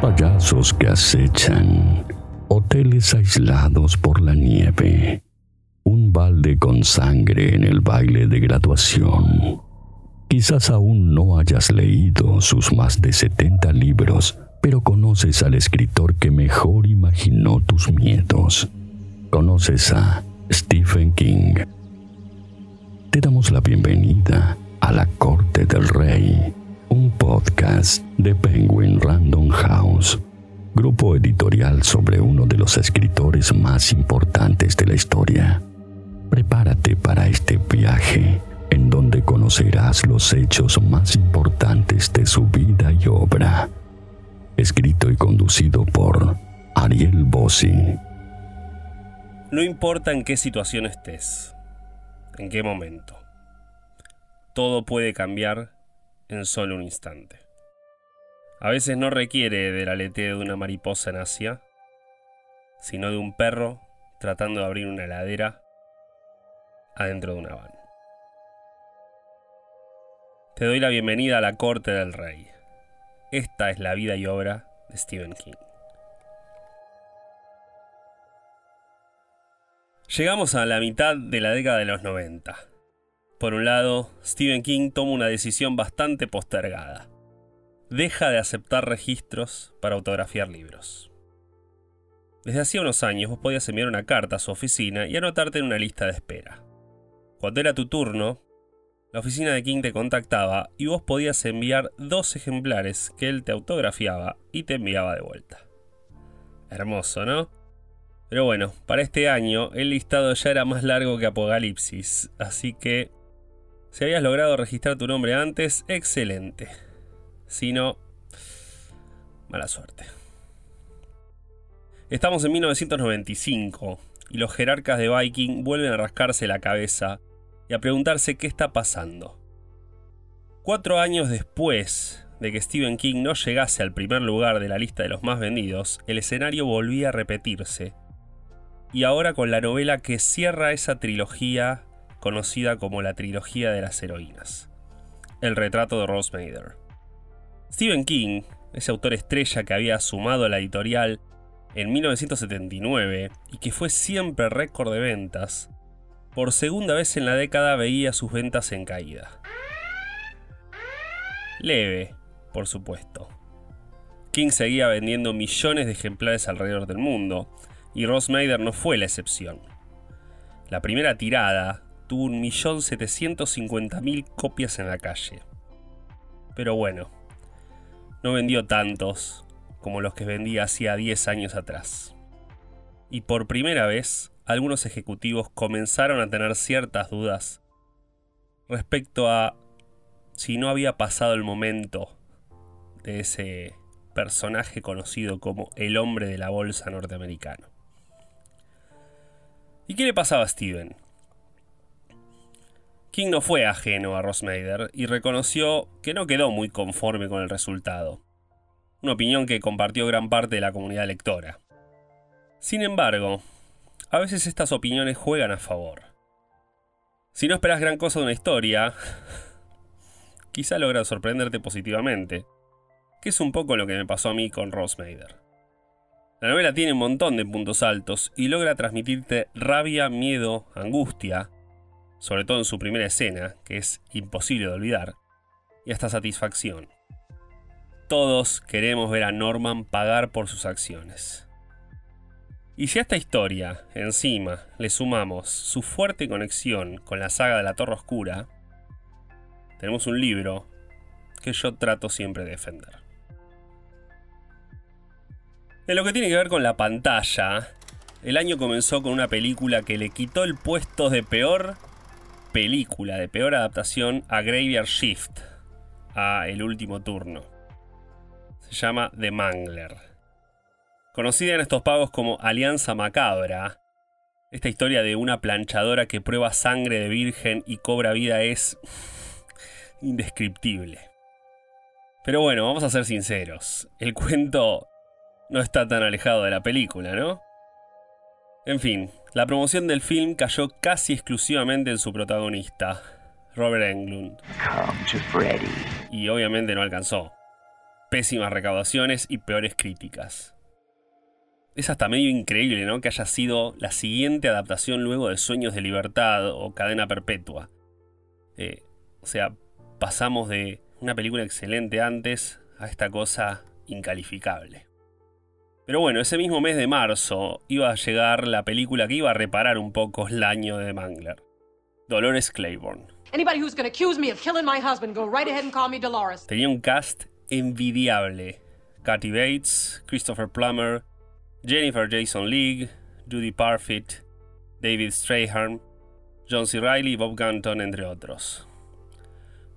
payasos que acechan, hoteles aislados por la nieve, un balde con sangre en el baile de graduación. Quizás aún no hayas leído sus más de 70 libros, pero conoces al escritor que mejor imaginó tus miedos. Conoces a Stephen King. Te damos la bienvenida a la Corte del Rey, un podcast de Penguin Random House, grupo editorial sobre uno de los escritores más importantes de la historia. Prepárate para este viaje en donde conocerás los hechos más importantes de su vida y obra. Escrito y conducido por Ariel Bossi. No importa en qué situación estés, en qué momento. Todo puede cambiar en solo un instante. A veces no requiere del aleteo de una mariposa en Asia, sino de un perro tratando de abrir una heladera adentro de una van. Te doy la bienvenida a la corte del rey. Esta es la vida y obra de Stephen King. Llegamos a la mitad de la década de los 90. Por un lado, Stephen King toma una decisión bastante postergada. Deja de aceptar registros para autografiar libros. Desde hacía unos años vos podías enviar una carta a su oficina y anotarte en una lista de espera. Cuando era tu turno, la oficina de King te contactaba y vos podías enviar dos ejemplares que él te autografiaba y te enviaba de vuelta. Hermoso, ¿no? Pero bueno, para este año el listado ya era más largo que Apocalipsis, así que si habías logrado registrar tu nombre antes, excelente. Si no, mala suerte. Estamos en 1995 y los jerarcas de Viking vuelven a rascarse la cabeza y a preguntarse qué está pasando. Cuatro años después de que Stephen King no llegase al primer lugar de la lista de los más vendidos, el escenario volvía a repetirse. Y ahora con la novela que cierra esa trilogía conocida como la trilogía de las heroínas. El retrato de Rose Mader. Stephen King, ese autor estrella que había sumado a la editorial en 1979 y que fue siempre récord de ventas, por segunda vez en la década veía sus ventas en caída. Leve, por supuesto. King seguía vendiendo millones de ejemplares alrededor del mundo, y Ross no fue la excepción. La primera tirada tuvo 1.750.000 copias en la calle. Pero bueno, no vendió tantos como los que vendía hacía 10 años atrás. Y por primera vez, algunos ejecutivos comenzaron a tener ciertas dudas respecto a si no había pasado el momento de ese personaje conocido como el hombre de la bolsa norteamericano. ¿Y qué le pasaba a Steven? King no fue ajeno a Mader y reconoció que no quedó muy conforme con el resultado, una opinión que compartió gran parte de la comunidad lectora. Sin embargo, a veces estas opiniones juegan a favor. Si no esperas gran cosa de una historia, quizá logra sorprenderte positivamente, que es un poco lo que me pasó a mí con Mader. La novela tiene un montón de puntos altos y logra transmitirte rabia, miedo, angustia, sobre todo en su primera escena, que es imposible de olvidar, y hasta satisfacción. Todos queremos ver a Norman pagar por sus acciones. Y si a esta historia, encima, le sumamos su fuerte conexión con la saga de la Torre Oscura, tenemos un libro que yo trato siempre de defender. En lo que tiene que ver con la pantalla, el año comenzó con una película que le quitó el puesto de peor película, de peor adaptación a Graveyard Shift, a El último turno. Se llama The Mangler. Conocida en estos pagos como Alianza Macabra, esta historia de una planchadora que prueba sangre de virgen y cobra vida es indescriptible. Pero bueno, vamos a ser sinceros, el cuento no está tan alejado de la película, ¿no? En fin, la promoción del film cayó casi exclusivamente en su protagonista, Robert Englund. Y obviamente no alcanzó. pésimas recaudaciones y peores críticas. Es hasta medio increíble, ¿no? Que haya sido la siguiente adaptación luego de Sueños de Libertad o Cadena Perpetua. Eh, o sea, pasamos de una película excelente antes a esta cosa incalificable. Pero bueno, ese mismo mes de marzo iba a llegar la película que iba a reparar un poco el año de Mangler. Dolores Claiborne. Tenía un cast envidiable. Kathy Bates, Christopher Plummer, Jennifer Jason Leigh, Judy Parfitt, David Strahan, John C. Reilly y Bob Ganton, entre otros.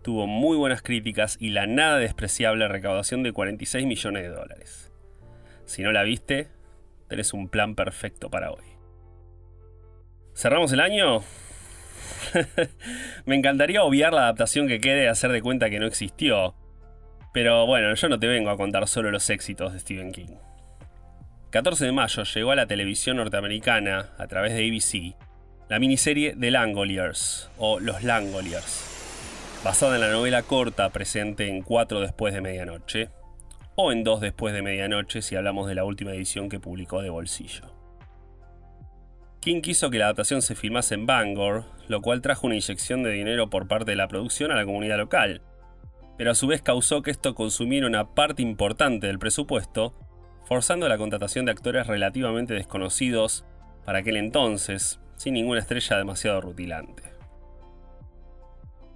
Tuvo muy buenas críticas y la nada despreciable recaudación de 46 millones de dólares. Si no la viste, tenés un plan perfecto para hoy. ¿Cerramos el año? Me encantaría obviar la adaptación que quede y hacer de cuenta que no existió. Pero bueno, yo no te vengo a contar solo los éxitos de Stephen King. 14 de mayo llegó a la televisión norteamericana, a través de ABC, la miniserie The Langoliers, o Los Langoliers, basada en la novela corta presente en 4 después de medianoche, o en 2 después de medianoche si hablamos de la última edición que publicó de bolsillo. King quiso que la adaptación se filmase en Bangor, lo cual trajo una inyección de dinero por parte de la producción a la comunidad local, pero a su vez causó que esto consumiera una parte importante del presupuesto forzando la contratación de actores relativamente desconocidos para aquel entonces, sin ninguna estrella demasiado rutilante.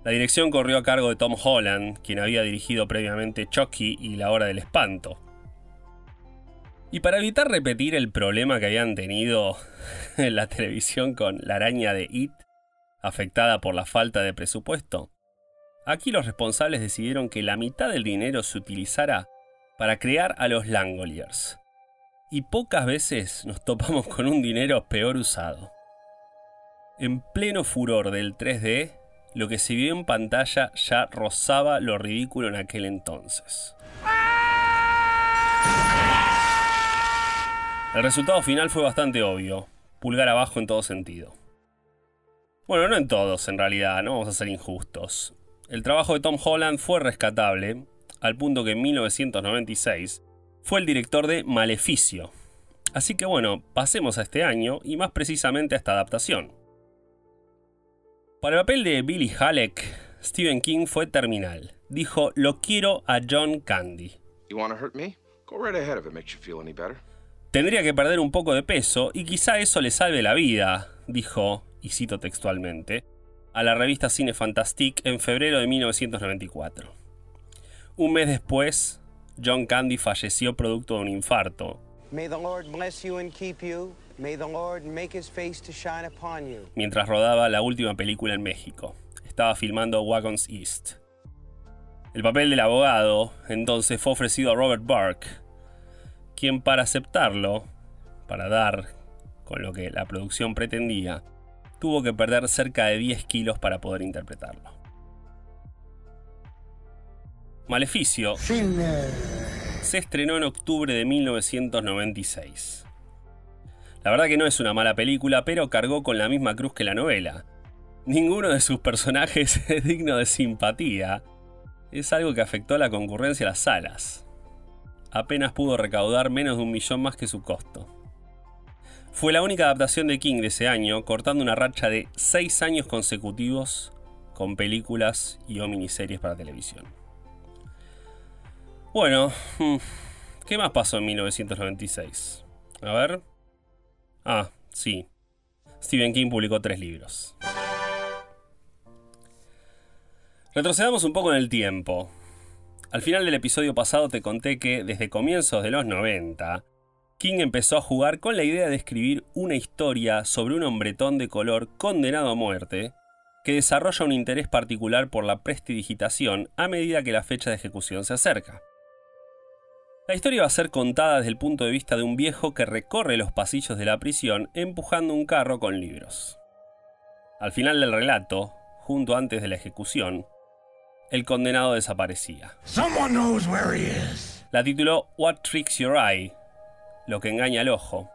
La dirección corrió a cargo de Tom Holland, quien había dirigido previamente Chucky y La Hora del Espanto. Y para evitar repetir el problema que habían tenido en la televisión con la araña de It, afectada por la falta de presupuesto, aquí los responsables decidieron que la mitad del dinero se utilizara para crear a los Langoliers. Y pocas veces nos topamos con un dinero peor usado. En pleno furor del 3D, lo que se vio en pantalla ya rozaba lo ridículo en aquel entonces. El resultado final fue bastante obvio, pulgar abajo en todo sentido. Bueno, no en todos en realidad, no vamos a ser injustos. El trabajo de Tom Holland fue rescatable, al punto que en 1996 fue el director de Maleficio. Así que bueno, pasemos a este año y más precisamente a esta adaptación. Para el papel de Billy Halleck, Stephen King fue terminal. Dijo, lo quiero a John Candy. Tendría que perder un poco de peso y quizá eso le salve la vida, dijo, y cito textualmente, a la revista Cine Fantastique en febrero de 1994. Un mes después, John Candy falleció producto de un infarto. Mientras rodaba la última película en México. Estaba filmando Wagons East. El papel del abogado entonces fue ofrecido a Robert Burke, quien para aceptarlo, para dar con lo que la producción pretendía, tuvo que perder cerca de 10 kilos para poder interpretarlo. Maleficio se estrenó en octubre de 1996. La verdad que no es una mala película, pero cargó con la misma cruz que la novela. Ninguno de sus personajes es digno de simpatía. Es algo que afectó a la concurrencia a las salas. Apenas pudo recaudar menos de un millón más que su costo. Fue la única adaptación de King de ese año, cortando una racha de seis años consecutivos con películas y o miniseries para televisión. Bueno, hmm, ¿qué más pasó en 1996? A ver. Ah, sí. Stephen King publicó tres libros. Retrocedamos un poco en el tiempo. Al final del episodio pasado te conté que desde comienzos de los 90, King empezó a jugar con la idea de escribir una historia sobre un hombretón de color condenado a muerte que desarrolla un interés particular por la prestidigitación a medida que la fecha de ejecución se acerca. La historia va a ser contada desde el punto de vista de un viejo que recorre los pasillos de la prisión empujando un carro con libros. Al final del relato, junto antes de la ejecución, el condenado desaparecía. La tituló What Tricks Your Eye, lo que engaña al ojo,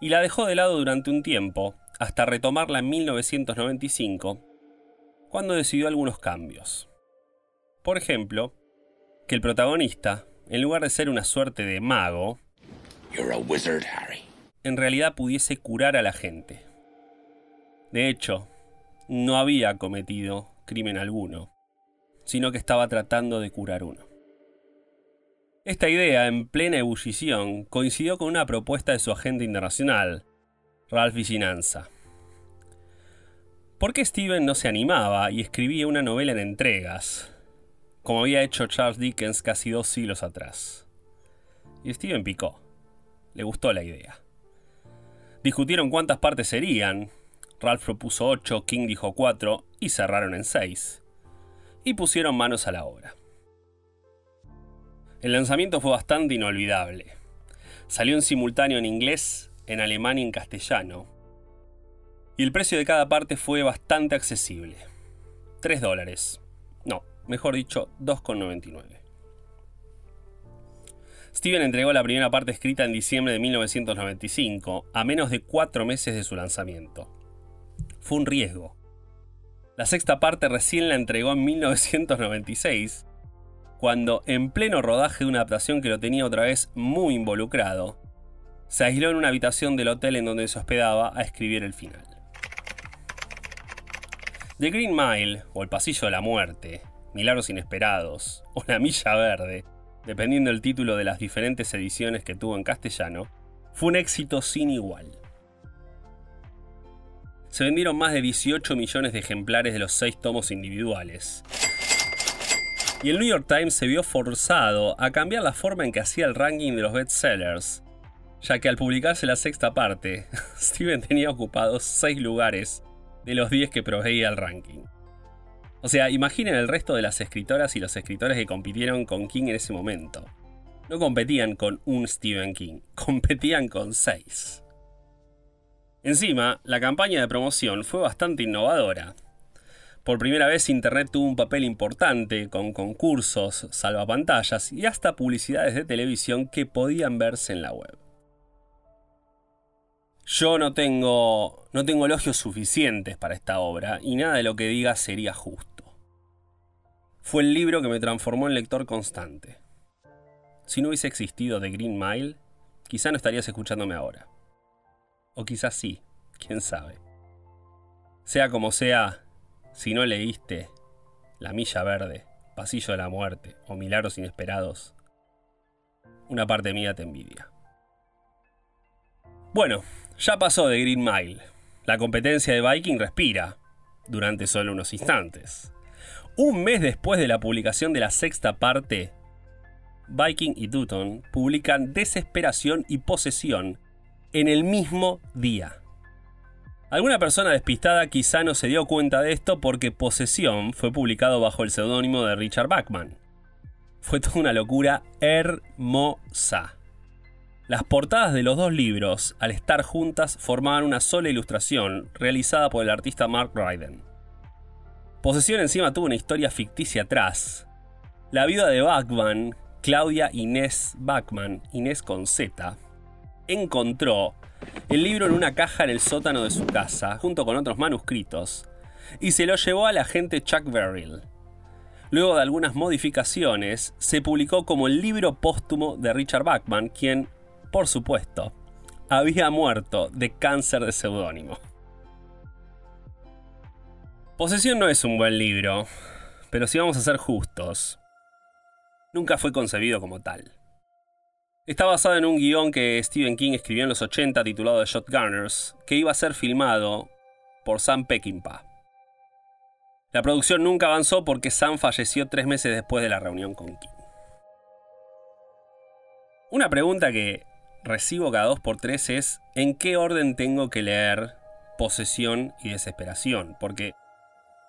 y la dejó de lado durante un tiempo, hasta retomarla en 1995, cuando decidió algunos cambios. Por ejemplo, que el protagonista en lugar de ser una suerte de mago, en realidad pudiese curar a la gente. De hecho, no había cometido crimen alguno, sino que estaba tratando de curar uno. Esta idea, en plena ebullición, coincidió con una propuesta de su agente internacional, Ralph Vicinanza. ¿Por qué Steven no se animaba y escribía una novela en entregas, como había hecho Charles Dickens casi dos siglos atrás? Y Steven picó. Le gustó la idea. Discutieron cuántas partes serían, Ralph propuso 8, King dijo 4 y cerraron en 6. Y pusieron manos a la obra. El lanzamiento fue bastante inolvidable. Salió en simultáneo en inglés, en alemán y en castellano. Y el precio de cada parte fue bastante accesible. 3 dólares. No, mejor dicho, 2,99. Steven entregó la primera parte escrita en diciembre de 1995, a menos de 4 meses de su lanzamiento fue un riesgo. La sexta parte recién la entregó en 1996, cuando, en pleno rodaje de una adaptación que lo tenía otra vez muy involucrado, se aisló en una habitación del hotel en donde se hospedaba a escribir el final. The Green Mile, o El Pasillo de la Muerte, Milagros Inesperados, o La Milla Verde, dependiendo del título de las diferentes ediciones que tuvo en castellano, fue un éxito sin igual se vendieron más de 18 millones de ejemplares de los seis tomos individuales. Y el New York Times se vio forzado a cambiar la forma en que hacía el ranking de los bestsellers, ya que al publicarse la sexta parte, Steven tenía ocupados 6 lugares de los 10 que proveía el ranking. O sea, imaginen el resto de las escritoras y los escritores que compitieron con King en ese momento. No competían con un Stephen King, competían con 6. Encima, la campaña de promoción fue bastante innovadora. Por primera vez Internet tuvo un papel importante con concursos, salvapantallas y hasta publicidades de televisión que podían verse en la web. Yo no tengo, no tengo elogios suficientes para esta obra y nada de lo que diga sería justo. Fue el libro que me transformó en lector constante. Si no hubiese existido The Green Mile, quizá no estarías escuchándome ahora. O quizás sí, quién sabe. Sea como sea, si no leíste La Milla Verde, Pasillo de la Muerte o Milagros Inesperados, una parte mía te envidia. Bueno, ya pasó de Green Mile. La competencia de Viking respira, durante solo unos instantes. Un mes después de la publicación de la sexta parte, Viking y Dutton publican Desesperación y Posesión en el mismo día. Alguna persona despistada quizá no se dio cuenta de esto porque Posesión fue publicado bajo el seudónimo de Richard Bachman. Fue toda una locura hermosa. Las portadas de los dos libros, al estar juntas, formaban una sola ilustración, realizada por el artista Mark Ryden. Posesión encima tuvo una historia ficticia atrás. La viuda de Bachman, Claudia Inés Bachman, Inés con Z, encontró el libro en una caja en el sótano de su casa, junto con otros manuscritos, y se lo llevó al agente Chuck Verrill. Luego de algunas modificaciones, se publicó como el libro póstumo de Richard Bachman, quien, por supuesto, había muerto de cáncer de seudónimo. Posesión no es un buen libro, pero si vamos a ser justos, nunca fue concebido como tal. Está basado en un guion que Stephen King escribió en los 80 titulado The Shotgunners, que iba a ser filmado por Sam Peckinpah. La producción nunca avanzó porque Sam falleció tres meses después de la reunión con King. Una pregunta que recibo cada dos por tres es ¿en qué orden tengo que leer Posesión y Desesperación? Porque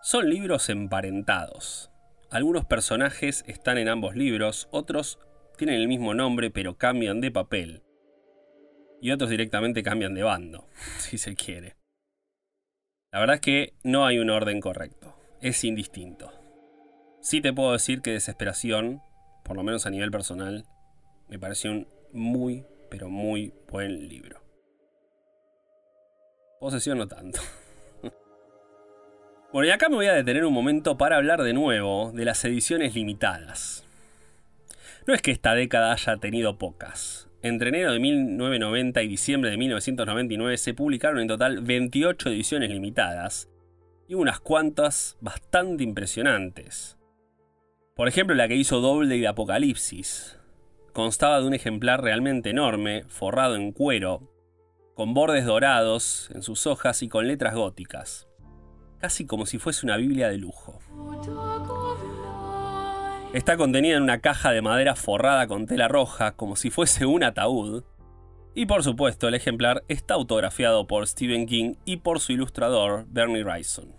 son libros emparentados. Algunos personajes están en ambos libros, otros tienen el mismo nombre pero cambian de papel. Y otros directamente cambian de bando, si se quiere. La verdad es que no hay un orden correcto, es indistinto. Sí te puedo decir que Desesperación, por lo menos a nivel personal, me pareció un muy, pero muy buen libro. Posesión no tanto. Bueno, y acá me voy a detener un momento para hablar de nuevo de las ediciones limitadas. No es que esta década haya tenido pocas. Entre enero de 1990 y diciembre de 1999 se publicaron en total 28 ediciones limitadas y unas cuantas bastante impresionantes. Por ejemplo, la que hizo Doble de Apocalipsis. Constaba de un ejemplar realmente enorme, forrado en cuero, con bordes dorados en sus hojas y con letras góticas, casi como si fuese una Biblia de lujo. Está contenida en una caja de madera forrada con tela roja, como si fuese un ataúd. Y por supuesto, el ejemplar está autografiado por Stephen King y por su ilustrador, Bernie Wrightson.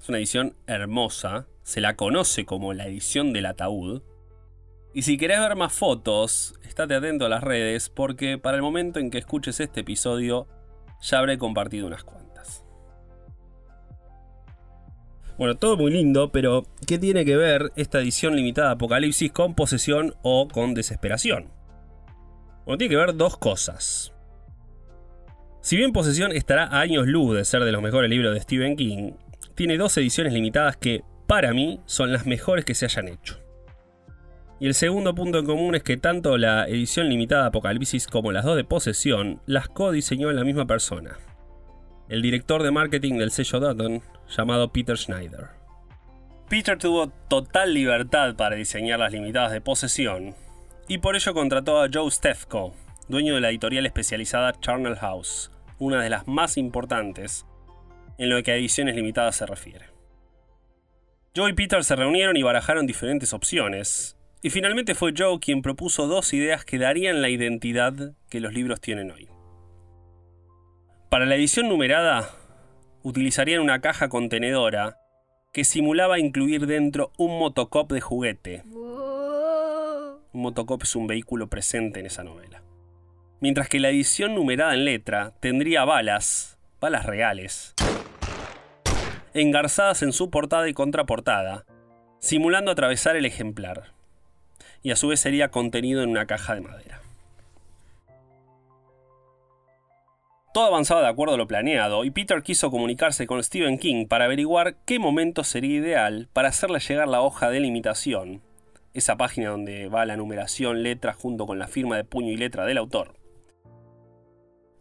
Es una edición hermosa, se la conoce como la edición del ataúd, y si querés ver más fotos, estate atento a las redes porque para el momento en que escuches este episodio ya habré compartido unas cuantas. Bueno, todo muy lindo, pero ¿qué tiene que ver esta edición limitada de Apocalipsis con posesión o con desesperación? Bueno, tiene que ver dos cosas. Si bien Posesión estará a años luz de ser de los mejores libros de Stephen King, tiene dos ediciones limitadas que, para mí, son las mejores que se hayan hecho. Y el segundo punto en común es que tanto la edición limitada de Apocalipsis como las dos de Posesión las co-diseñó la misma persona, el director de marketing del sello Dutton, llamado Peter Schneider. Peter tuvo total libertad para diseñar las limitadas de Posesión, y por ello contrató a Joe Stefko, dueño de la editorial especializada Charnel House, una de las más importantes en lo que a ediciones limitadas se refiere. Joe y Peter se reunieron y barajaron diferentes opciones, y finalmente fue Joe quien propuso dos ideas que darían la identidad que los libros tienen hoy. Para la edición numerada, utilizarían una caja contenedora que simulaba incluir dentro un motocop de juguete. Un motocop es un vehículo presente en esa novela. Mientras que la edición numerada en letra tendría balas, balas reales, engarzadas en su portada y contraportada, simulando atravesar el ejemplar y a su vez sería contenido en una caja de madera. Todo avanzaba de acuerdo a lo planeado y Peter quiso comunicarse con Stephen King para averiguar qué momento sería ideal para hacerle llegar la hoja de limitación, esa página donde va la numeración letra junto con la firma de puño y letra del autor.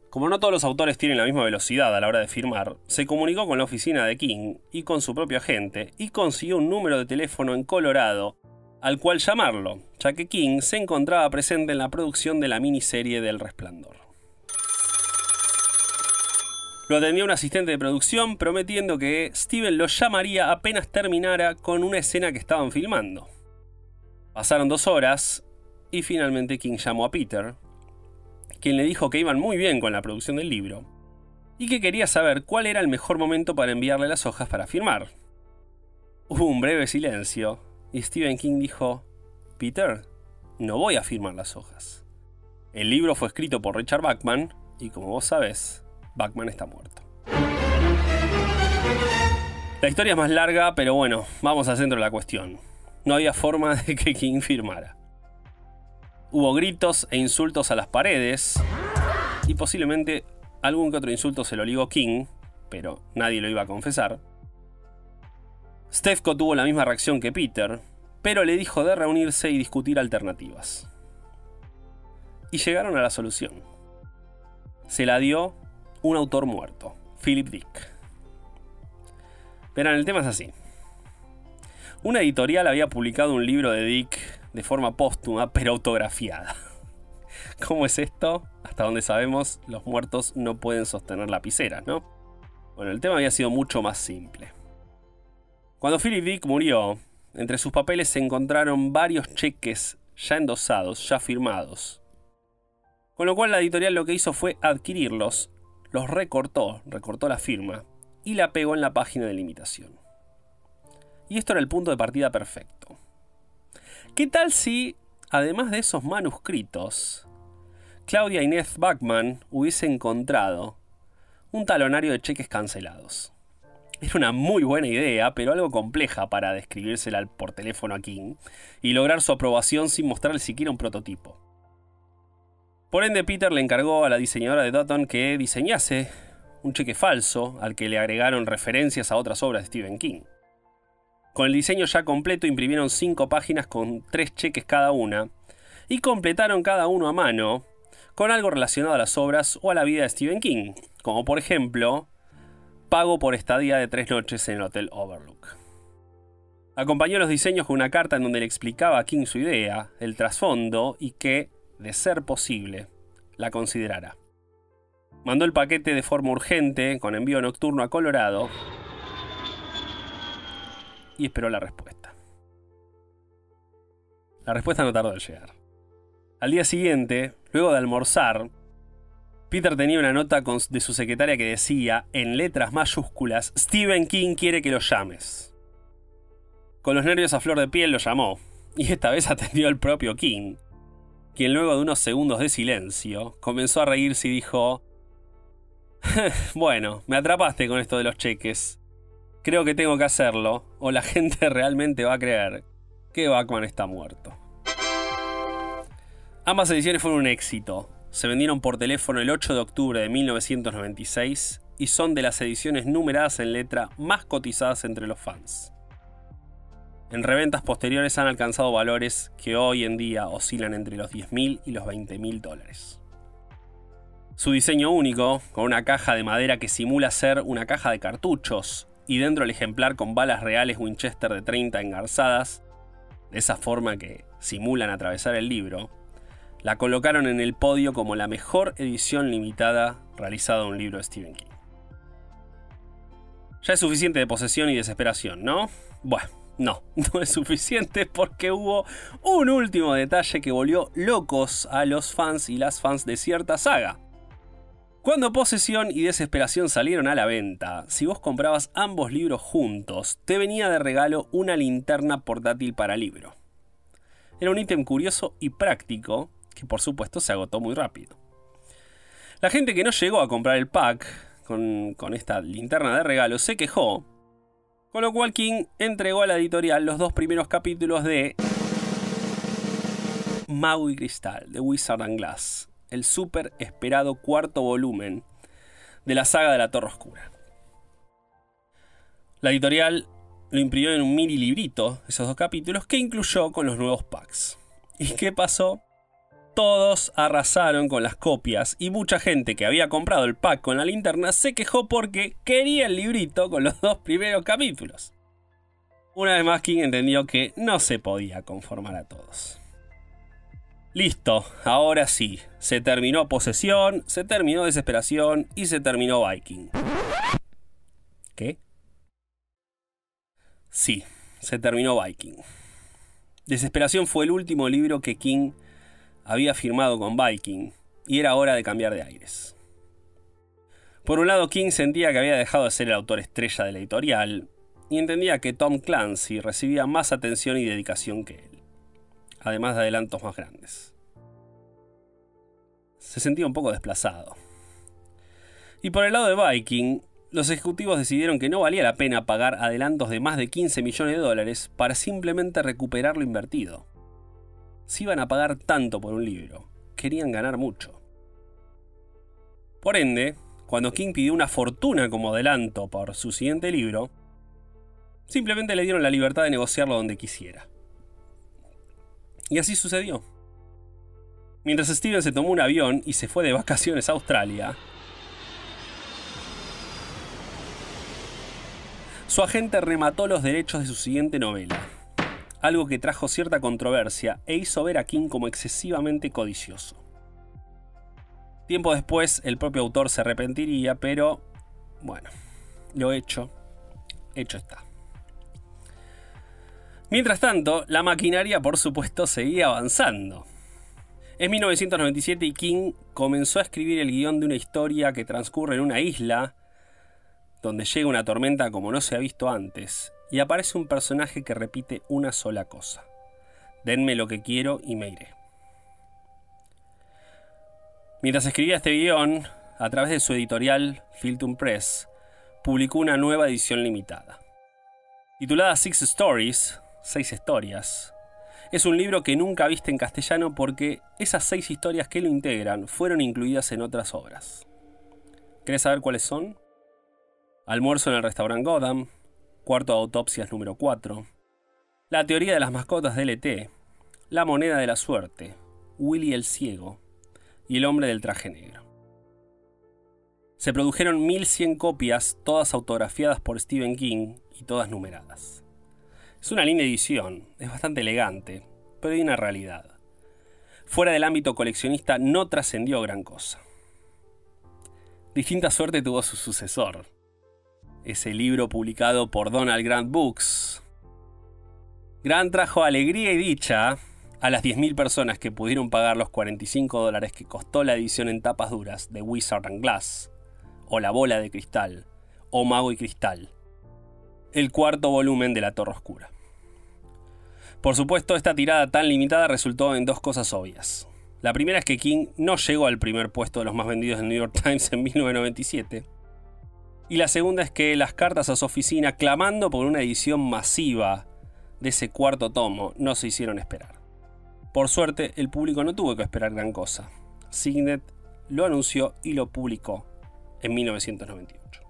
Como no todos los autores tienen la misma velocidad a la hora de firmar, se comunicó con la oficina de King y con su propio agente y consiguió un número de teléfono en Colorado al cual llamarlo, ya que King se encontraba presente en la producción de la miniserie del Resplandor. Lo atendió un asistente de producción prometiendo que Steven lo llamaría apenas terminara con una escena que estaban filmando. Pasaron dos horas y finalmente King llamó a Peter, quien le dijo que iban muy bien con la producción del libro y que quería saber cuál era el mejor momento para enviarle las hojas para firmar. Hubo un breve silencio y Stephen King dijo, Peter, no voy a firmar las hojas. El libro fue escrito por Richard Bachman y como vos sabés, Bachman está muerto. La historia es más larga, pero bueno, vamos al centro de la cuestión. No había forma de que King firmara. Hubo gritos e insultos a las paredes y posiblemente algún que otro insulto se lo ligó King, pero nadie lo iba a confesar. Stefko tuvo la misma reacción que Peter, pero le dijo de reunirse y discutir alternativas. Y llegaron a la solución. Se la dio un autor muerto, Philip Dick. Verán, el tema es así. Una editorial había publicado un libro de Dick de forma póstuma, pero autografiada. ¿Cómo es esto? Hasta donde sabemos, los muertos no pueden sostener lapiceras, ¿no? Bueno, el tema había sido mucho más simple. Cuando Philip Dick murió, entre sus papeles se encontraron varios cheques ya endosados, ya firmados. Con lo cual la editorial lo que hizo fue adquirirlos, los recortó, recortó la firma y la pegó en la página de limitación. Y esto era el punto de partida perfecto. ¿Qué tal si, además de esos manuscritos, Claudia Inés Bachman hubiese encontrado un talonario de cheques cancelados? Era una muy buena idea, pero algo compleja para describírsela por teléfono a King y lograr su aprobación sin mostrarle siquiera un prototipo. Por ende, Peter le encargó a la diseñadora de Dutton que diseñase un cheque falso al que le agregaron referencias a otras obras de Stephen King. Con el diseño ya completo imprimieron cinco páginas con tres cheques cada una y completaron cada uno a mano con algo relacionado a las obras o a la vida de Stephen King, como por ejemplo pago por estadía de tres noches en el Hotel Overlook. Acompañó los diseños con una carta en donde le explicaba a King su idea, el trasfondo y que, de ser posible, la considerara. Mandó el paquete de forma urgente, con envío nocturno a Colorado, y esperó la respuesta. La respuesta no tardó en llegar. Al día siguiente, luego de almorzar, Peter tenía una nota de su secretaria que decía, en letras mayúsculas, Stephen King quiere que lo llames. Con los nervios a flor de piel lo llamó, y esta vez atendió al propio King, quien luego de unos segundos de silencio comenzó a reírse y dijo, bueno, me atrapaste con esto de los cheques. Creo que tengo que hacerlo, o la gente realmente va a creer que Bachman está muerto. Ambas ediciones fueron un éxito. Se vendieron por teléfono el 8 de octubre de 1996 y son de las ediciones numeradas en letra más cotizadas entre los fans. En reventas posteriores han alcanzado valores que hoy en día oscilan entre los 10.000 y los 20.000 dólares. Su diseño único, con una caja de madera que simula ser una caja de cartuchos, y dentro el ejemplar con balas reales Winchester de 30 engarzadas, de esa forma que simulan atravesar el libro, la colocaron en el podio como la mejor edición limitada realizada de un libro de Stephen King. Ya es suficiente de posesión y desesperación, ¿no? Bueno, no, no es suficiente porque hubo un último detalle que volvió locos a los fans y las fans de cierta saga. Cuando Posesión y Desesperación salieron a la venta, si vos comprabas ambos libros juntos, te venía de regalo una linterna portátil para libro. Era un ítem curioso y práctico, que por supuesto se agotó muy rápido. La gente que no llegó a comprar el pack con, esta linterna de regalo se quejó, con lo cual King entregó a la editorial los dos primeros capítulos de Maui Cristal, de Wizard and Glass, el súper esperado cuarto volumen de la saga de la Torre Oscura. La editorial lo imprimió en un mini librito, esos dos capítulos, que incluyó con los nuevos packs. ¿Y qué pasó? Todos arrasaron con las copias y mucha gente que había comprado el pack con la linterna se quejó porque quería el librito con los dos primeros capítulos. Una vez más King entendió que no se podía conformar a todos. Listo, ahora sí. Se terminó Posesión, se terminó Desesperación y se terminó Viking. ¿Qué? Sí, se terminó Viking. Desesperación fue el último libro que King había firmado con Viking y era hora de cambiar de aires. Por un lado, King sentía que había dejado de ser el autor estrella de la editorial y entendía que Tom Clancy recibía más atención y dedicación que él además de adelantos más grandes. Se sentía un poco desplazado. Y por el lado de Viking, los ejecutivos decidieron que no valía la pena pagar adelantos de más de 15 millones de dólares para simplemente recuperar lo invertido. Si iban a pagar tanto por un libro, querían ganar mucho. Por ende, cuando King pidió una fortuna como adelanto por su siguiente libro, simplemente le dieron la libertad de negociarlo donde quisiera. Y así sucedió. Mientras Steven se tomó un avión y se fue de vacaciones a Australia, su agente remató los derechos de su siguiente novela, algo que trajo cierta controversia e hizo ver a King como excesivamente codicioso. Tiempo después, el propio autor se arrepentiría, pero bueno, lo hecho, hecho está. Mientras tanto, la maquinaria por supuesto seguía avanzando. En 1997 y King comenzó a escribir el guion de una historia que transcurre en una isla, donde llega una tormenta como no se ha visto antes, y aparece un personaje que repite una sola cosa. Denme lo que quiero y me iré. Mientras escribía este guion, a través de su editorial, Filton Press, publicó una nueva edición limitada. Titulada Six Stories, seis historias. Es un libro que nunca viste en castellano porque esas seis historias que lo integran fueron incluidas en otras obras. ¿Querés saber cuáles son? Almuerzo en el restaurante Godam, Cuarto de autopsias número 4, La teoría de las mascotas de LT, La moneda de la suerte, Willy el ciego y El hombre del traje negro. Se produjeron 1100 copias, todas autografiadas por Stephen King y todas numeradas. Es una linda edición, es bastante elegante, pero hay una realidad. Fuera del ámbito coleccionista no trascendió gran cosa. Distinta suerte tuvo su sucesor, ese libro publicado por Donald Grant Books. Grant trajo alegría y dicha a las 10.000 personas que pudieron pagar los 45 dólares que costó la edición en tapas duras de Wizard and Glass, o La Bola de Cristal, o Mago y Cristal, el cuarto volumen de La Torre Oscura. Por supuesto, esta tirada tan limitada resultó en dos cosas obvias. La primera es que King no llegó al primer puesto de los más vendidos del New York Times en 1997. Y la segunda es que las cartas a su oficina clamando por una edición masiva de ese cuarto tomo no se hicieron esperar. Por suerte, el público no tuvo que esperar gran cosa. Signet lo anunció y lo publicó en 1998.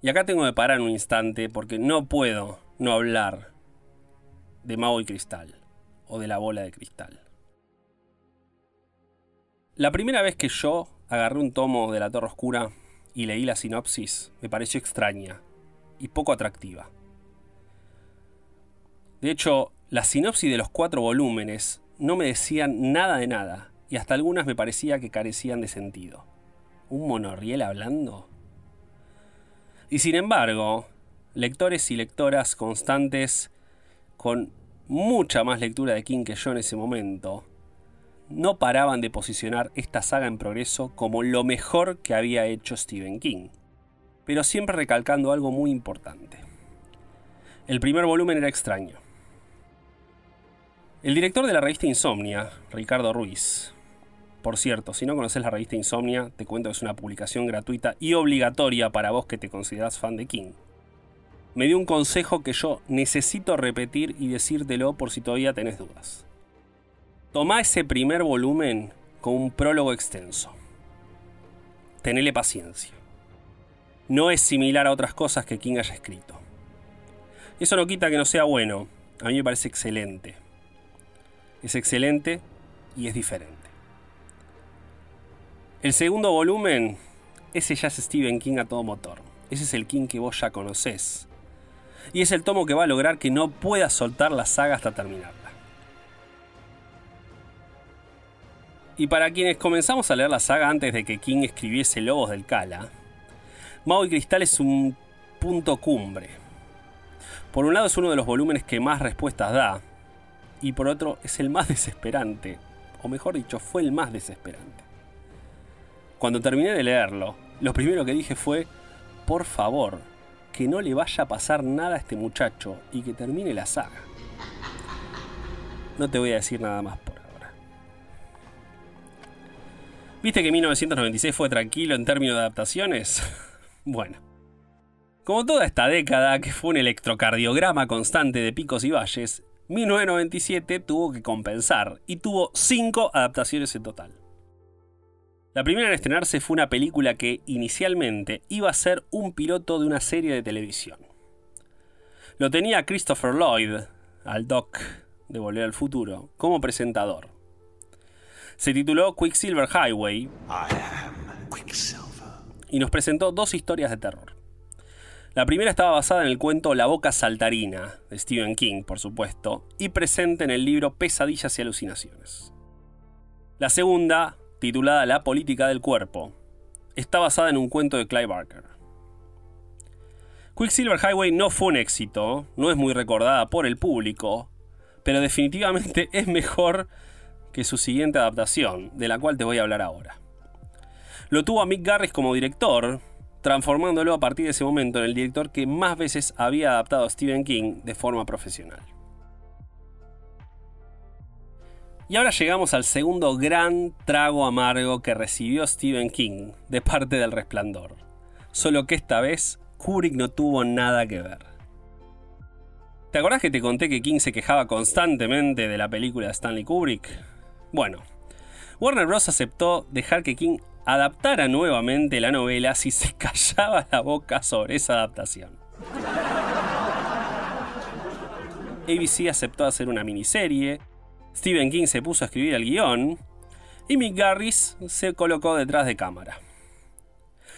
Y acá tengo que parar un instante porque no puedo no hablar de Mago y Cristal o de la bola de cristal. La primera vez que yo agarré un tomo de la Torre Oscura y leí la sinopsis me pareció extraña y poco atractiva. De hecho, la sinopsis de los cuatro volúmenes no me decían nada de nada y hasta algunas me parecía que carecían de sentido. ¿Un monorriel hablando? Y sin embargo, lectores y lectoras constantes con mucha más lectura de King que yo en ese momento, no paraban de posicionar esta saga en progreso como lo mejor que había hecho Stephen King, pero siempre recalcando algo muy importante. El primer volumen era extraño. El director de la revista Insomnia, Ricardo Ruiz, por cierto, si no conoces la revista Insomnia, te cuento que es una publicación gratuita y obligatoria para vos que te consideras fan de King me dio un consejo que yo necesito repetir y decírtelo por si todavía tenés dudas. Toma ese primer volumen con un prólogo extenso. Tenele paciencia. No es similar a otras cosas que King haya escrito. Eso no quita que no sea bueno. A mí me parece excelente. Es excelente y es diferente. El segundo volumen, ese ya es Stephen King a todo motor. Ese es el King que vos ya conocés y es el tomo que va a lograr que no pueda soltar la saga hasta terminarla. Y para quienes comenzamos a leer la saga antes de que King escribiese Lobos del Cala, Mao y Cristal es un punto cumbre. Por un lado es uno de los volúmenes que más respuestas da, y por otro es el más desesperante, o mejor dicho, fue el más desesperante. Cuando terminé de leerlo, lo primero que dije fue, por favor, que no le vaya a pasar nada a este muchacho y que termine la saga. No te voy a decir nada más por ¿Viste que 1996 fue tranquilo en términos de adaptaciones? bueno. Como toda esta década, que fue un electrocardiograma constante de picos y valles, 1997 tuvo que compensar y tuvo 5 adaptaciones en total. La primera en estrenarse fue una película que inicialmente iba a ser un piloto de una serie de televisión. Lo tenía Christopher Lloyd, al Doc de Volver al Futuro, como presentador. Se tituló Quicksilver Highway y nos presentó dos historias de terror. La primera estaba basada en el cuento La boca saltarina de Stephen King, por supuesto, y presente en el libro Pesadillas y alucinaciones. La segunda titulada La política del cuerpo. Está basada en un cuento de Clive Barker. Quicksilver Highway no fue un éxito, no es muy recordada por el público, pero definitivamente es mejor que su siguiente adaptación, de la cual te voy a hablar ahora. Lo tuvo a Mick Garris como director, transformándolo a partir de ese momento en el director que más veces había adaptado a Stephen King de forma profesional. Y ahora llegamos al segundo gran trago amargo que recibió Stephen King de parte del resplandor. Solo que esta vez Kubrick no tuvo nada que ver. ¿Te acordás que te conté que King se quejaba constantemente de la película de Stanley Kubrick? Bueno, Warner Bros. aceptó dejar que King adaptara nuevamente la novela si se callaba la boca sobre esa adaptación. ABC aceptó hacer una miniserie, Stephen King se puso a escribir el guion y Mick Garris se colocó detrás de cámara.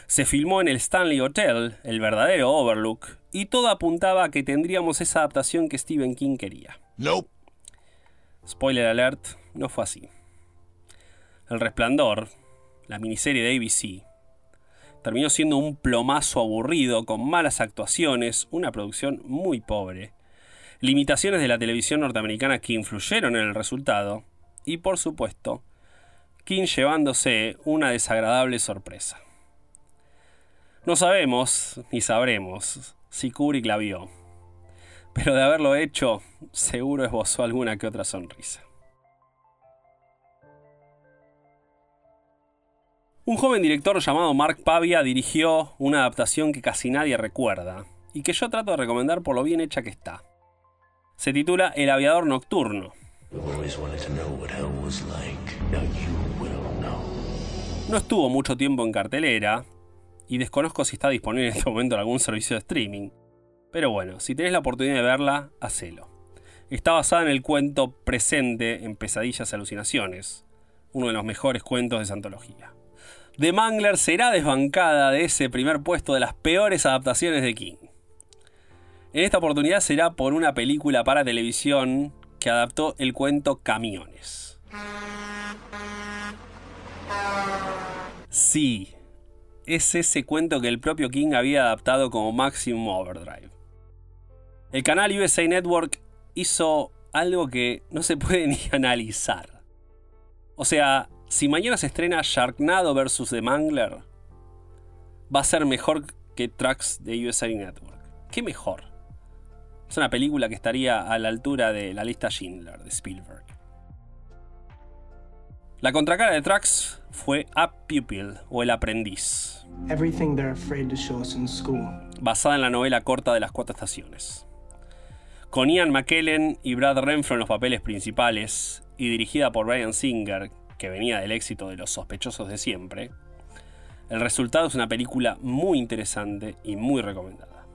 Se filmó en el Stanley Hotel, el verdadero Overlook, y todo apuntaba a que tendríamos esa adaptación que Stephen King quería. No. Spoiler alert, no fue así. El Resplandor, la miniserie de ABC, terminó siendo un plomazo aburrido con malas actuaciones, una producción muy pobre, limitaciones de la televisión norteamericana que influyeron en el resultado y por supuesto King llevándose una desagradable sorpresa. No sabemos ni sabremos si Kubrick la vio, pero de haberlo hecho seguro esbozó alguna que otra sonrisa. Un joven director llamado Mark Pavia dirigió una adaptación que casi nadie recuerda y que yo trato de recomendar por lo bien hecha que está. Se titula El aviador nocturno. No estuvo mucho tiempo en cartelera y desconozco si está disponible en este momento en algún servicio de streaming. Pero bueno, si tenés la oportunidad de verla, hacelo. Está basada en el cuento presente en Pesadillas y Alucinaciones, uno de los mejores cuentos de esa The Mangler será desbancada de ese primer puesto de las peores adaptaciones de King. En esta oportunidad será por una película para televisión que adaptó el cuento Camiones. Sí, es ese cuento que el propio King había adaptado como Maximum Overdrive. El canal USA Network hizo algo que no se puede ni analizar. O sea, si mañana se estrena Sharknado vs. The Mangler, va a ser mejor que Tracks de USA Network. ¿Qué mejor? Es una película que estaría a la altura de la lista Schindler de Spielberg. La contracara de Tracks fue A Pupil o El Aprendiz. Basada en la novela corta de las cuatro estaciones. Con Ian McKellen y Brad Renfro en los papeles principales y dirigida por Brian Singer, que venía del éxito de Los sospechosos de siempre, el resultado es una película muy interesante y muy recomendada.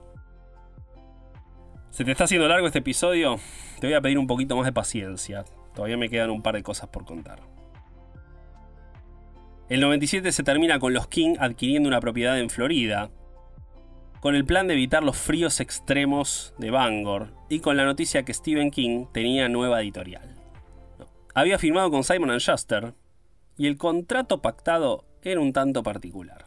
¿Se te está haciendo largo este episodio? Te voy a pedir un poquito más de paciencia. Todavía me quedan un par de cosas por contar. El 97 se termina con los King adquiriendo una propiedad en Florida, con el plan de evitar los fríos extremos de Bangor y con la noticia que Stephen King tenía nueva editorial había firmado con Simon Schuster y el contrato pactado era un tanto particular.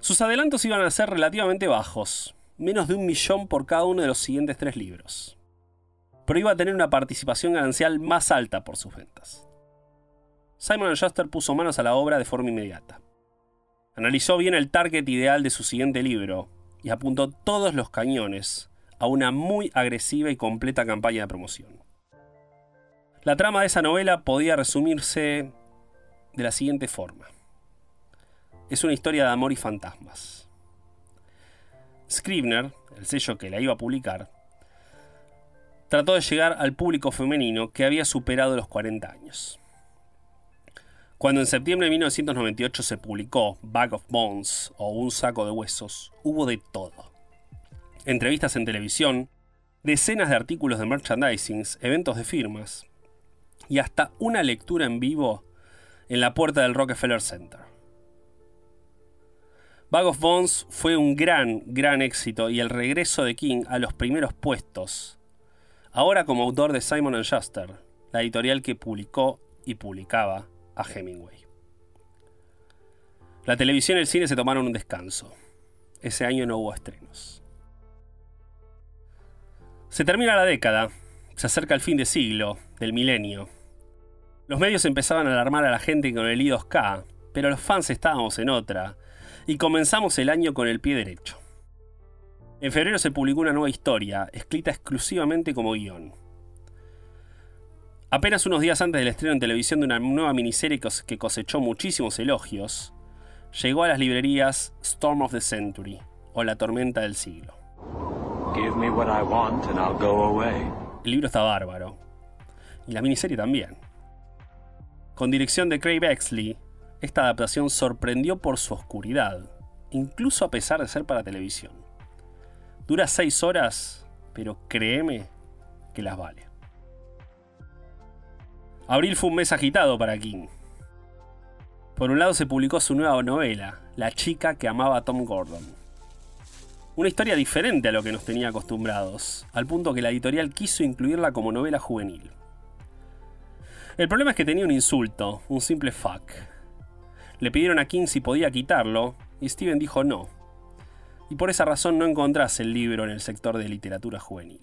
Sus adelantos iban a ser relativamente bajos, menos de un millón por cada uno de los siguientes tres libros. Pero iba a tener una participación ganancial más alta por sus ventas. Simon Schuster puso manos a la obra de forma inmediata. Analizó bien el target ideal de su siguiente libro y apuntó todos los cañones a una muy agresiva y completa campaña de promoción. La trama de esa novela podía resumirse de la siguiente forma. Es una historia de amor y fantasmas. Scribner, el sello que la iba a publicar, trató de llegar al público femenino que había superado los 40 años. Cuando en septiembre de 1998 se publicó Bag of Bones o Un saco de huesos, hubo de todo. Entrevistas en televisión, decenas de artículos de merchandising, eventos de firmas, y hasta una lectura en vivo en la puerta del Rockefeller Center. Bag of Bones fue un gran, gran éxito y el regreso de King a los primeros puestos, ahora como autor de Simon ⁇ Schuster, la editorial que publicó y publicaba a Hemingway. La televisión y el cine se tomaron un descanso. Ese año no hubo estrenos. Se termina la década, se acerca el fin de siglo, del milenio, los medios empezaban a alarmar a la gente con el I2K, pero los fans estábamos en otra, y comenzamos el año con el pie derecho. En febrero se publicó una nueva historia, escrita exclusivamente como guion. Apenas unos días antes del estreno en televisión de una nueva miniserie que cosechó muchísimos elogios, llegó a las librerías Storm of the Century, o La Tormenta del Siglo. El libro está bárbaro, y la miniserie también con dirección de Craig Bexley, esta adaptación sorprendió por su oscuridad, incluso a pesar de ser para televisión. Dura seis horas, pero créeme que las vale. Abril fue un mes agitado para King. Por un lado se publicó su nueva novela, La chica que amaba a Tom Gordon. Una historia diferente a lo que nos tenía acostumbrados, al punto que la editorial quiso incluirla como novela juvenil. El problema es que tenía un insulto, un simple fuck. Le pidieron a King si podía quitarlo, y Steven dijo no. Y por esa razón no encontrás el libro en el sector de literatura juvenil.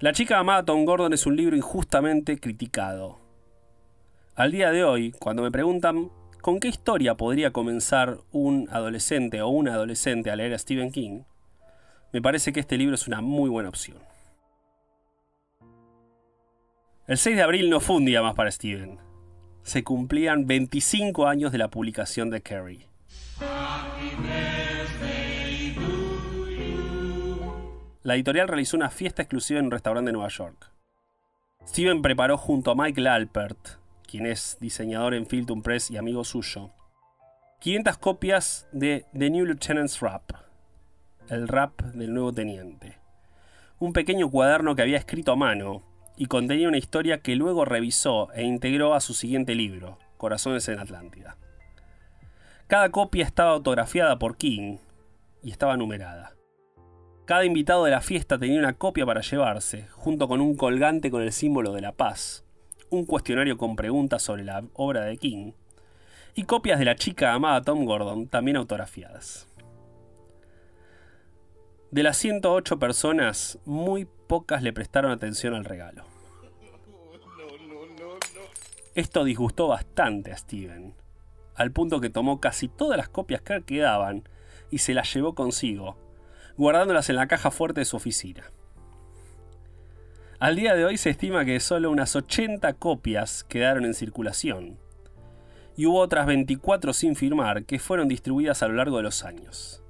La chica amada Tom Gordon es un libro injustamente criticado. Al día de hoy, cuando me preguntan con qué historia podría comenzar un adolescente o una adolescente a leer a Stephen King, me parece que este libro es una muy buena opción. El 6 de abril no fue un día más para Stephen. Se cumplían 25 años de la publicación de Carrie. la editorial realizó una fiesta exclusiva en un restaurante de Nueva York. Steven preparó junto a Michael Alpert, quien es diseñador en Filton Press y amigo suyo, 500 copias de The New Lieutenant's Rap, el rap del nuevo teniente. Un pequeño cuaderno que había escrito a mano y contenía una historia que luego revisó e integró a su siguiente libro, Corazones en Atlántida. Cada copia estaba autografiada por King y estaba numerada. Cada invitado de la fiesta tenía una copia para llevarse, junto con un colgante con el símbolo de la paz, un cuestionario con preguntas sobre la obra de King, y copias de la chica amada Tom Gordon, también autografiadas. De las 108 personas, muy pocas le prestaron atención al regalo. Esto disgustó bastante a Steven, al punto que tomó casi todas las copias que quedaban y se las llevó consigo, guardándolas en la caja fuerte de su oficina. Al día de hoy se estima que solo unas 80 copias quedaron en circulación, y hubo otras 24 sin firmar que fueron distribuidas a lo largo de los años.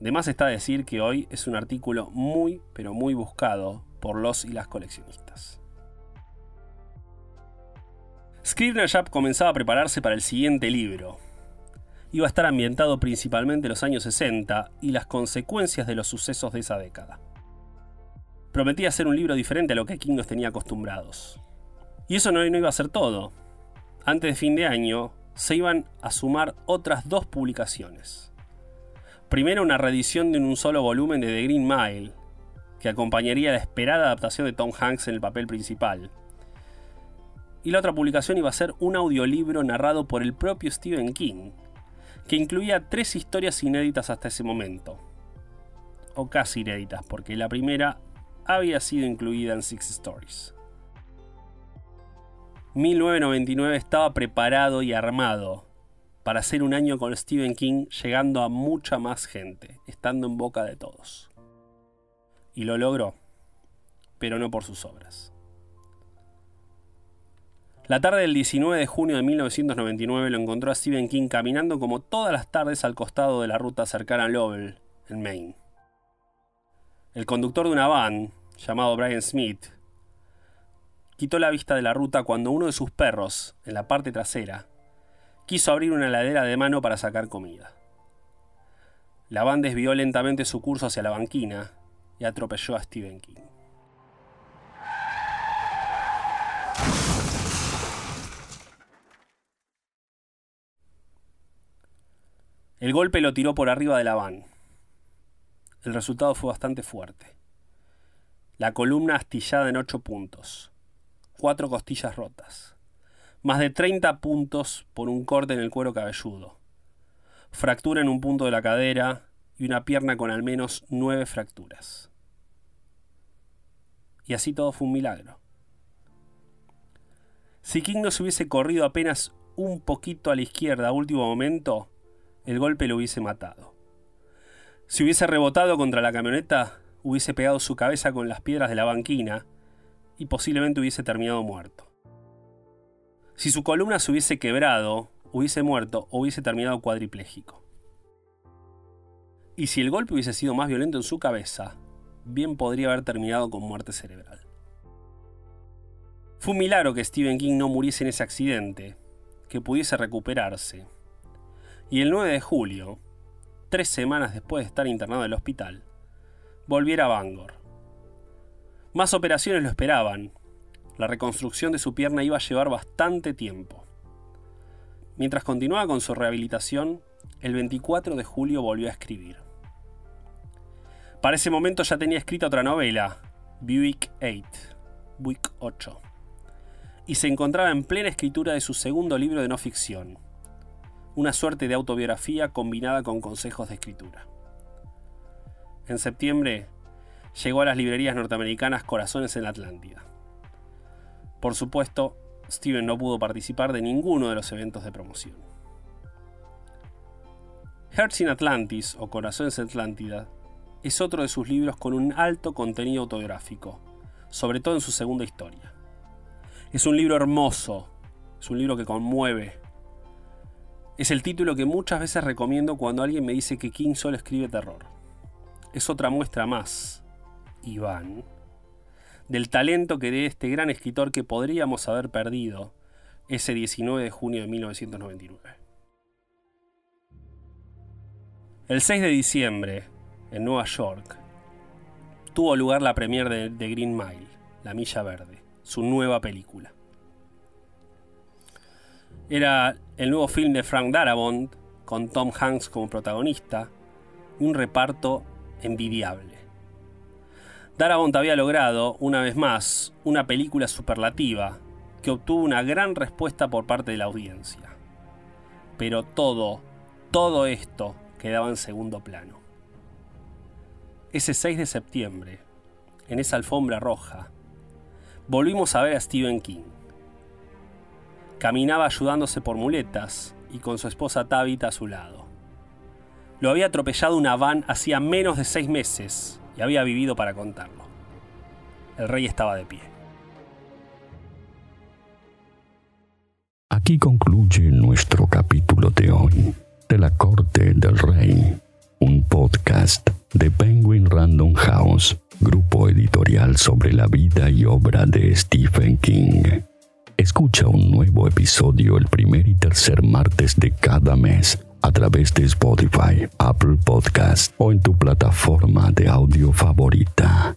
De más está decir que hoy es un artículo muy, pero muy buscado por los y las coleccionistas. Scribner Jab comenzaba a prepararse para el siguiente libro, iba a estar ambientado principalmente en los años 60 y las consecuencias de los sucesos de esa década. Prometía ser un libro diferente a lo que King nos tenía acostumbrados. Y eso no, iba a ser todo. Antes de fin de año se iban a sumar otras dos publicaciones. Primero una reedición de un solo volumen de The Green Mile, que acompañaría la esperada adaptación de Tom Hanks en el papel principal. Y la otra publicación iba a ser un audiolibro narrado por el propio Stephen King, que incluía tres historias inéditas hasta ese momento. O casi inéditas, porque la primera había sido incluida en Six Stories. 1999 estaba preparado y armado para ser un año con Stephen King llegando a mucha más gente, estando en boca de todos. Y lo logró, pero no por sus obras. La tarde del 19 de junio de 1999 lo encontró a Stephen King caminando como todas las tardes al costado de la ruta cercana a Lowell, en Maine. El conductor de una van, llamado Brian Smith, quitó la vista de la ruta cuando uno de sus perros, en la parte trasera, quiso abrir una ladera de mano para sacar comida. La van desvió lentamente su curso hacia la banquina y atropelló a Stephen King. El golpe lo tiró por arriba de la van. El resultado fue bastante fuerte. La columna astillada en ocho puntos. Cuatro costillas rotas. Más de 30 puntos por un corte en el cuero cabelludo. Fractura en un punto de la cadera y una pierna con al menos nueve fracturas. Y así todo fue un milagro. Si King no se hubiese corrido apenas un poquito a la izquierda a último momento, el golpe lo hubiese matado. Si hubiese rebotado contra la camioneta, hubiese pegado su cabeza con las piedras de la banquina y posiblemente hubiese terminado muerto. Si su columna se hubiese quebrado, hubiese muerto o hubiese terminado cuadripléjico. Y si el golpe hubiese sido más violento en su cabeza, bien podría haber terminado con muerte cerebral. Fue un milagro que Stephen King no muriese en ese accidente, que pudiese recuperarse. Y el 9 de julio, tres semanas después de estar internado en el hospital, volviera a Bangor. Más operaciones lo esperaban. La reconstrucción de su pierna iba a llevar bastante tiempo. Mientras continuaba con su rehabilitación, el 24 de julio volvió a escribir. Para ese momento ya tenía escrita otra novela, Buick 8, Buick 8, y se encontraba en plena escritura de su segundo libro de no ficción, una suerte de autobiografía combinada con consejos de escritura. En septiembre llegó a las librerías norteamericanas Corazones en Atlántida. Por supuesto, Steven no pudo participar de ninguno de los eventos de promoción. Hearts in Atlantis o Corazones en Atlántida es otro de sus libros con un alto contenido autobiográfico, sobre todo en su segunda historia. Es un libro hermoso, es un libro que conmueve. Es el título que muchas veces recomiendo cuando alguien me dice que King solo escribe terror. Es otra muestra más, Iván, del talento que de este gran escritor que podríamos haber perdido ese 19 de junio de 1999. El 6 de diciembre, en Nueva York, tuvo lugar la premiere de, de Green Mile, La Milla Verde, su nueva película. Era el nuevo film de Frank Darabont, con Tom Hanks como protagonista, un reparto envidiable. Darabont había logrado, una vez más, una película superlativa que obtuvo una gran respuesta por parte de la audiencia. Pero todo, todo esto quedaba en segundo plano. Ese 6 de septiembre, en esa alfombra roja, volvimos a ver a Stephen King. Caminaba ayudándose por muletas y con su esposa Tabitha a su lado. Lo había atropellado una van hacía menos de seis meses y había vivido para contarlo. El rey estaba de pie. Aquí concluye nuestro capítulo de hoy de la corte del rey, un podcast de Penguin Random House, grupo editorial sobre la vida y obra de Stephen King. Escucha un nuevo episodio el primer y tercer martes de cada mes a través de Spotify, Apple Podcast o en tu plataforma de audio favorita.